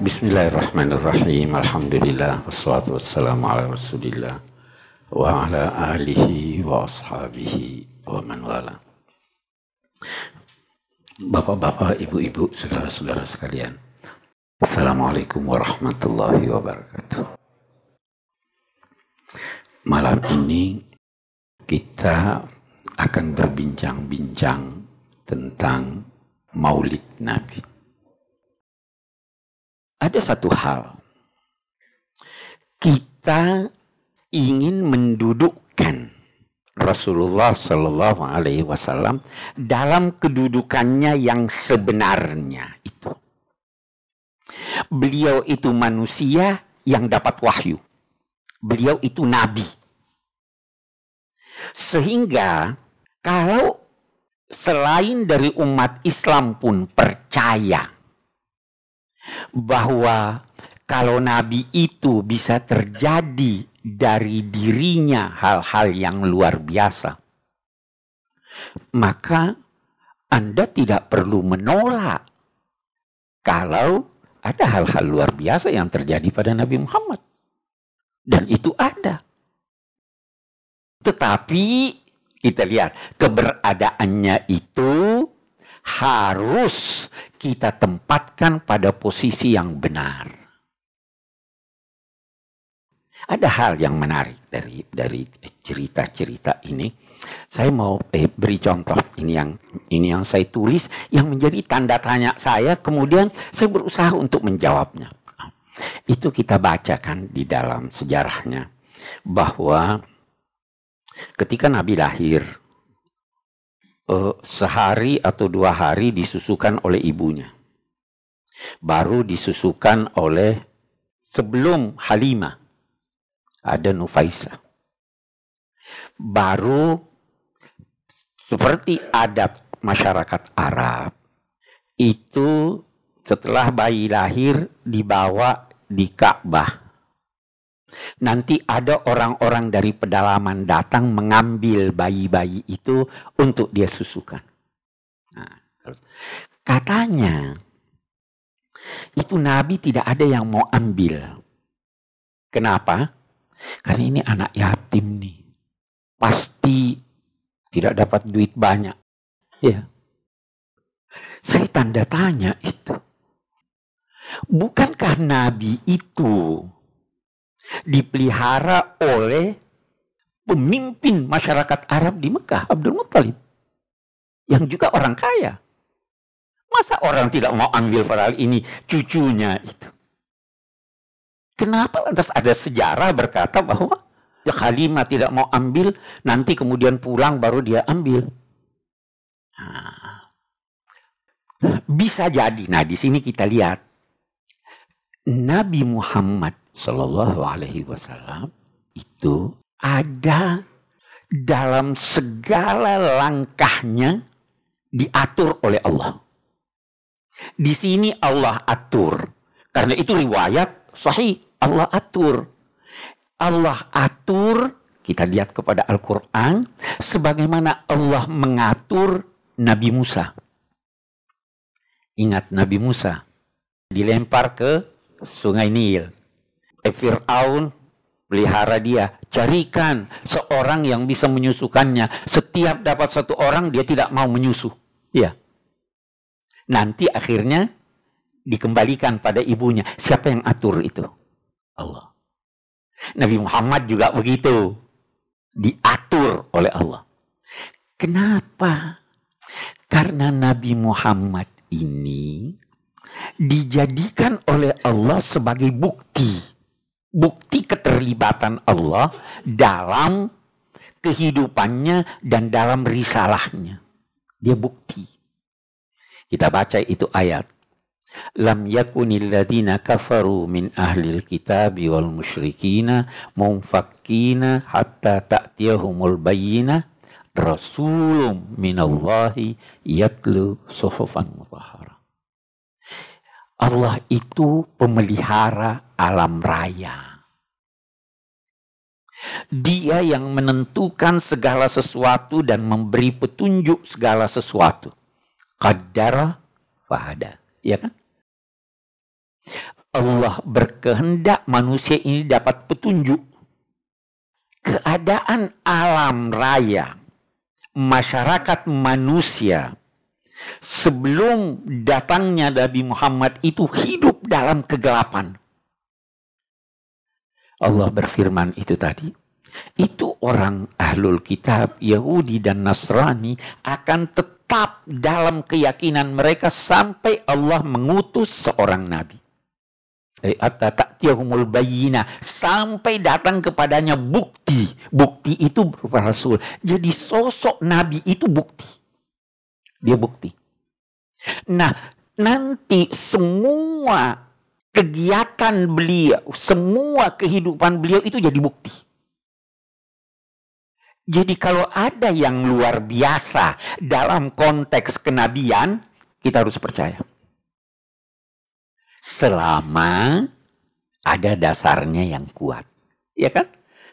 Bismillahirrahmanirrahim. Alhamdulillah wassalatu wassalamu ala Rasulillah wa ala alihi wa ashabihi wa man wala. Bapak-bapak, ibu-ibu, saudara-saudara sekalian. Assalamualaikum warahmatullahi wabarakatuh. Malam ini kita akan berbincang-bincang tentang Maulid Nabi ada satu hal. Kita ingin mendudukkan Rasulullah Shallallahu Alaihi Wasallam dalam kedudukannya yang sebenarnya itu. Beliau itu manusia yang dapat wahyu. Beliau itu nabi. Sehingga kalau selain dari umat Islam pun percaya bahwa kalau nabi itu bisa terjadi dari dirinya hal-hal yang luar biasa, maka Anda tidak perlu menolak kalau ada hal-hal luar biasa yang terjadi pada Nabi Muhammad. Dan itu ada. Tetapi kita lihat keberadaannya itu harus kita tempatkan pada posisi yang benar. Ada hal yang menarik dari dari cerita-cerita ini. Saya mau eh, beri contoh ini yang ini yang saya tulis yang menjadi tanda tanya saya. Kemudian saya berusaha untuk menjawabnya. Itu kita bacakan di dalam sejarahnya bahwa ketika Nabi lahir uh, sehari atau dua hari disusukan oleh ibunya. Baru disusukan oleh sebelum Halimah ada Nufaisa. Baru seperti adat masyarakat Arab itu setelah bayi lahir dibawa di Ka'bah Nanti ada orang-orang dari pedalaman datang mengambil bayi-bayi itu untuk dia susukan. Nah, katanya itu Nabi tidak ada yang mau ambil. Kenapa? Karena ini anak yatim nih. Pasti tidak dapat duit banyak. Ya. Saya tanda tanya itu. Bukankah Nabi itu dipelihara oleh pemimpin masyarakat Arab di Mekah, Abdul Muttalib. Yang juga orang kaya. Masa orang tidak mau ambil padahal ini cucunya itu. Kenapa lantas ada sejarah berkata bahwa ya Halimah tidak mau ambil, nanti kemudian pulang baru dia ambil. Nah, bisa jadi. Nah, di sini kita lihat Nabi Muhammad Shallallahu Alaihi Wasallam itu ada dalam segala langkahnya diatur oleh Allah. Di sini Allah atur. Karena itu riwayat sahih. Allah atur. Allah atur, kita lihat kepada Al-Quran, sebagaimana Allah mengatur Nabi Musa. Ingat Nabi Musa, dilempar ke sungai Nil. Eh, Fir'aun pelihara dia. Carikan seorang yang bisa menyusukannya. Setiap dapat satu orang dia tidak mau menyusu. Ya. Nanti akhirnya dikembalikan pada ibunya. Siapa yang atur itu? Allah. Nabi Muhammad juga begitu. Diatur oleh Allah. Kenapa? Karena Nabi Muhammad ini dijadikan oleh Allah sebagai bukti bukti keterlibatan Allah dalam kehidupannya dan dalam risalahnya. Dia bukti. Kita baca itu ayat. Lam yakunil ladina kafaru min ahlil kitab wal musyrikina munfakkina hatta ta'tiyahumul bayyina rasulun minallahi yatlu suhufan mutahara. Allah itu pemelihara alam raya. Dia yang menentukan segala sesuatu dan memberi petunjuk segala sesuatu. Qadara fahada. Ya kan? Allah berkehendak manusia ini dapat petunjuk. Keadaan alam raya, masyarakat manusia, sebelum datangnya Nabi Muhammad itu hidup dalam kegelapan. Allah berfirman itu tadi. Itu orang ahlul kitab, Yahudi dan Nasrani akan tetap dalam keyakinan mereka sampai Allah mengutus seorang nabi. Eh, bayina sampai datang kepadanya bukti. Bukti itu berupa rasul. Jadi sosok nabi itu bukti. Dia bukti. Nah, nanti semua kegiatan beliau, semua kehidupan beliau itu jadi bukti. Jadi kalau ada yang luar biasa dalam konteks kenabian, kita harus percaya selama ada dasarnya yang kuat. Ya kan?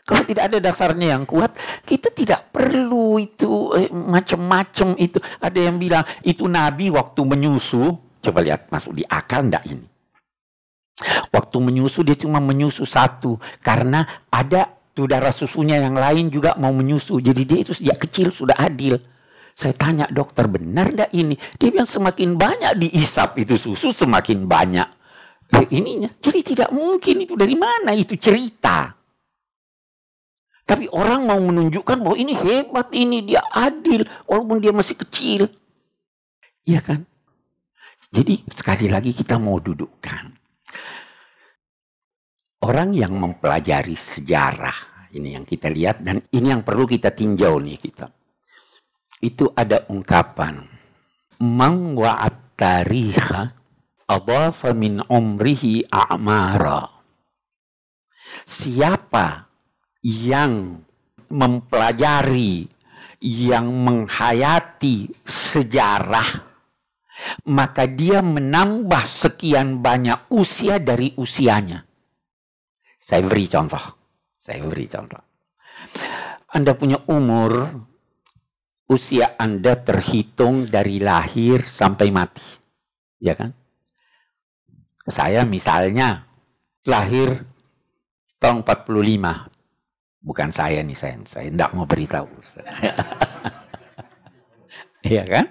Kalau tidak ada dasarnya yang kuat, kita tidak perlu itu eh, macam-macam itu. Ada yang bilang itu Nabi waktu menyusu, coba lihat masuk di akal ndak ini? Waktu menyusu dia cuma menyusu satu karena ada saudara susunya yang lain juga mau menyusu. Jadi dia itu sejak kecil sudah adil. Saya tanya dokter benar ndak ini? Dia bilang semakin banyak diisap itu susu semakin banyak ya ininya. Jadi tidak mungkin itu dari mana itu cerita. Tapi orang mau menunjukkan bahwa ini hebat, ini dia adil, walaupun dia masih kecil. Iya kan? Jadi sekali lagi kita mau dudukkan. Orang yang mempelajari sejarah, ini yang kita lihat dan ini yang perlu kita tinjau nih kita. Itu ada ungkapan, Mang wa'at tariha adhafa min umrihi a'mara. Siapa yang mempelajari, yang menghayati sejarah, maka dia menambah sekian banyak usia dari usianya. Saya beri contoh. Saya beri contoh. Anda punya umur, usia Anda terhitung dari lahir sampai mati. Ya kan? Saya misalnya lahir tahun 45. Bukan saya nih, saya, saya tidak mau beritahu. Iya kan?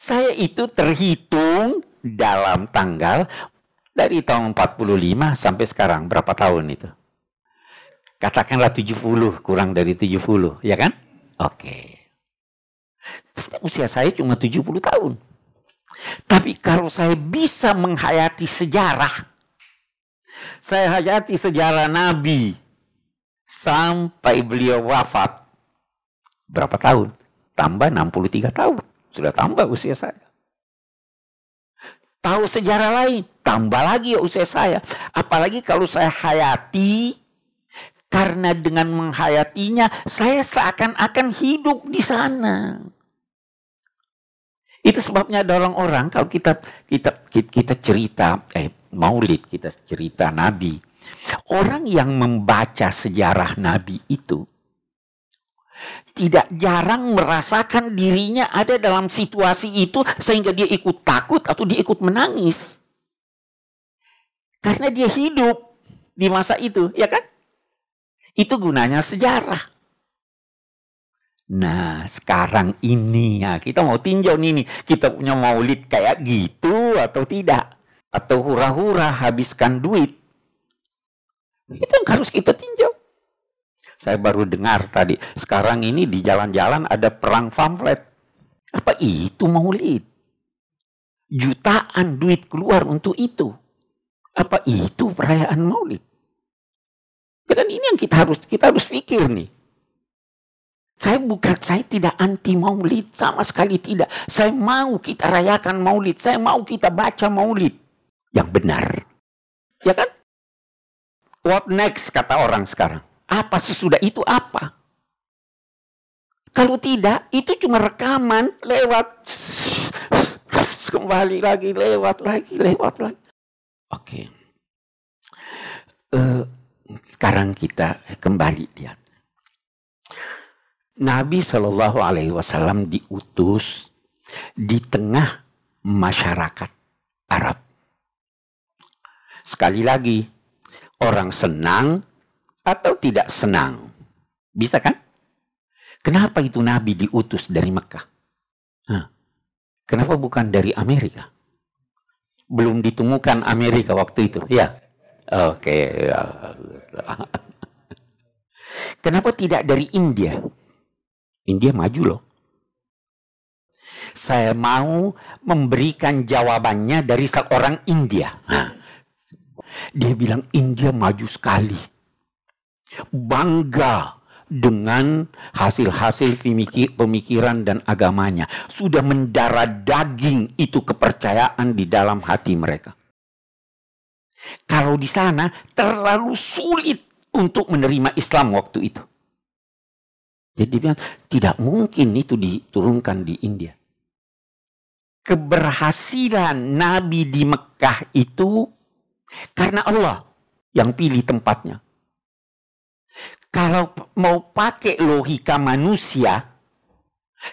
Saya itu terhitung dalam tanggal dari tahun 45 sampai sekarang. Berapa tahun itu? Katakanlah 70, kurang dari 70, ya kan? Oke. Usia saya cuma 70 tahun. Tapi kalau saya bisa menghayati sejarah, saya hayati sejarah Nabi sampai beliau wafat. Berapa tahun? Tambah 63 tahun. Sudah tambah usia saya. Tahu sejarah lain, tambah lagi ya usia saya. Apalagi kalau saya hayati, karena dengan menghayatinya, saya seakan-akan hidup di sana. Itu sebabnya ada orang-orang kalau kita kita kita cerita eh Maulid kita cerita Nabi. Orang yang membaca sejarah Nabi itu tidak jarang merasakan dirinya ada dalam situasi itu sehingga dia ikut takut atau dia ikut menangis. Karena dia hidup di masa itu, ya kan? Itu gunanya sejarah. Nah, sekarang ini ya kita mau tinjau nih, kita punya maulid kayak gitu atau tidak? Atau hura-hura habiskan duit? Itu yang harus kita tinjau. Saya baru dengar tadi, sekarang ini di jalan-jalan ada perang pamflet. Apa itu maulid? Jutaan duit keluar untuk itu. Apa itu perayaan maulid? Kan ini yang kita harus kita harus pikir nih. Saya bukan, saya tidak anti maulid, sama sekali tidak. Saya mau kita rayakan maulid, saya mau kita baca maulid. Yang benar. Ya kan? What next, kata orang sekarang. Apa sesudah itu apa? Kalau tidak, itu cuma rekaman lewat. Kembali lagi, lewat lagi, lewat lagi. Oke. Okay. Uh, eh, sekarang kita kembali lihat. Nabi Shallallahu Alaihi Wasallam diutus di tengah masyarakat Arab. Sekali lagi, orang senang atau tidak senang. Bisa kan? Kenapa itu Nabi diutus dari Mekah? Hah. Kenapa bukan dari Amerika? Belum ditemukan Amerika waktu itu, ya. Oke. Kenapa tidak dari India? India maju loh. Saya mau memberikan jawabannya dari seorang India. Nah, dia bilang India maju sekali. Bangga dengan hasil-hasil pemikiran dan agamanya. Sudah mendarah daging itu kepercayaan di dalam hati mereka. Kalau di sana terlalu sulit untuk menerima Islam waktu itu. Jadi bilang tidak mungkin itu diturunkan di India. Keberhasilan Nabi di Mekah itu karena Allah yang pilih tempatnya. Kalau mau pakai logika manusia,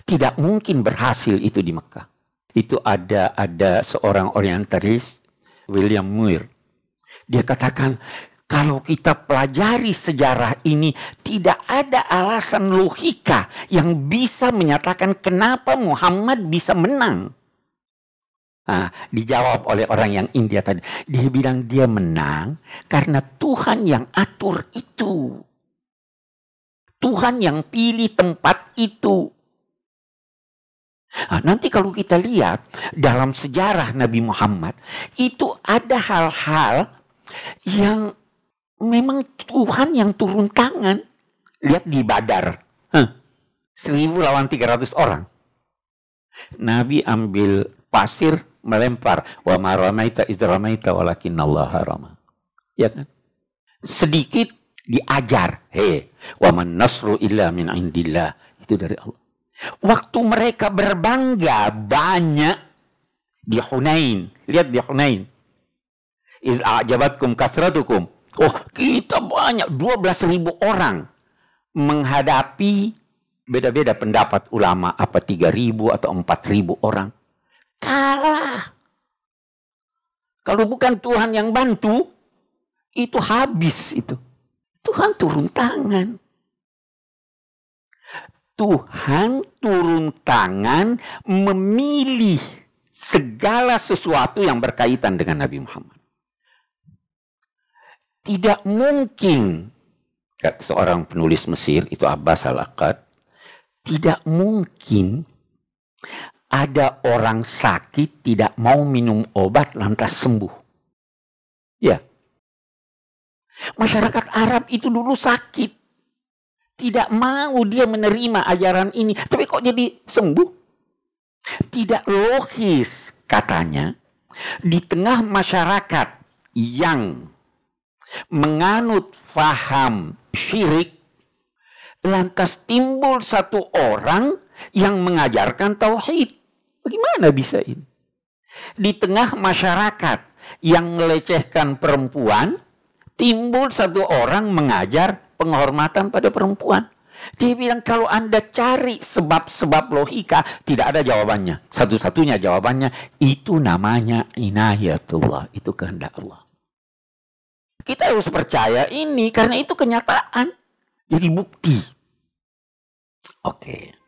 tidak mungkin berhasil itu di Mekah. Itu ada ada seorang orientalis, William Muir. Dia katakan, kalau kita pelajari sejarah ini, tidak ada alasan logika yang bisa menyatakan kenapa Muhammad bisa menang. Nah, dijawab oleh orang yang India tadi. Dia bilang dia menang karena Tuhan yang atur itu. Tuhan yang pilih tempat itu. Nah, nanti kalau kita lihat dalam sejarah Nabi Muhammad, itu ada hal-hal yang memang Tuhan yang turun tangan. Lihat di Badar. Huh, 1000 lawan 300 orang. Nabi ambil pasir melempar. Wa ma ramaita iz ramaita walakin Allah rama. Ya kan? Sedikit diajar. Hei, wa man nasru illa min indillah. Itu dari Allah. Waktu mereka berbangga banyak di Hunain. Lihat di Hunain. Iz a'jabatkum kasratukum. Oh, kita banyak 12 ribu orang menghadapi beda-beda pendapat ulama apa 3 ribu atau 4 ribu orang. Kalah. Kalau bukan Tuhan yang bantu, itu habis itu. Tuhan turun tangan. Tuhan turun tangan memilih segala sesuatu yang berkaitan dengan Nabi Muhammad. Tidak mungkin, kata seorang penulis Mesir, itu Abbas al-Akkad, tidak mungkin ada orang sakit tidak mau minum obat lantas sembuh. Ya, Masyarakat Arab itu dulu sakit. Tidak mau dia menerima ajaran ini. Tapi kok jadi sembuh? Tidak logis katanya. Di tengah masyarakat yang menganut faham syirik. Lantas timbul satu orang yang mengajarkan tauhid. Bagaimana bisa ini? Di tengah masyarakat yang melecehkan perempuan, timbul satu orang mengajar penghormatan pada perempuan. Dia bilang kalau Anda cari sebab-sebab logika, tidak ada jawabannya. Satu-satunya jawabannya, itu namanya inayatullah. Itu kehendak Allah. Kita harus percaya ini karena itu kenyataan. Jadi bukti. Oke.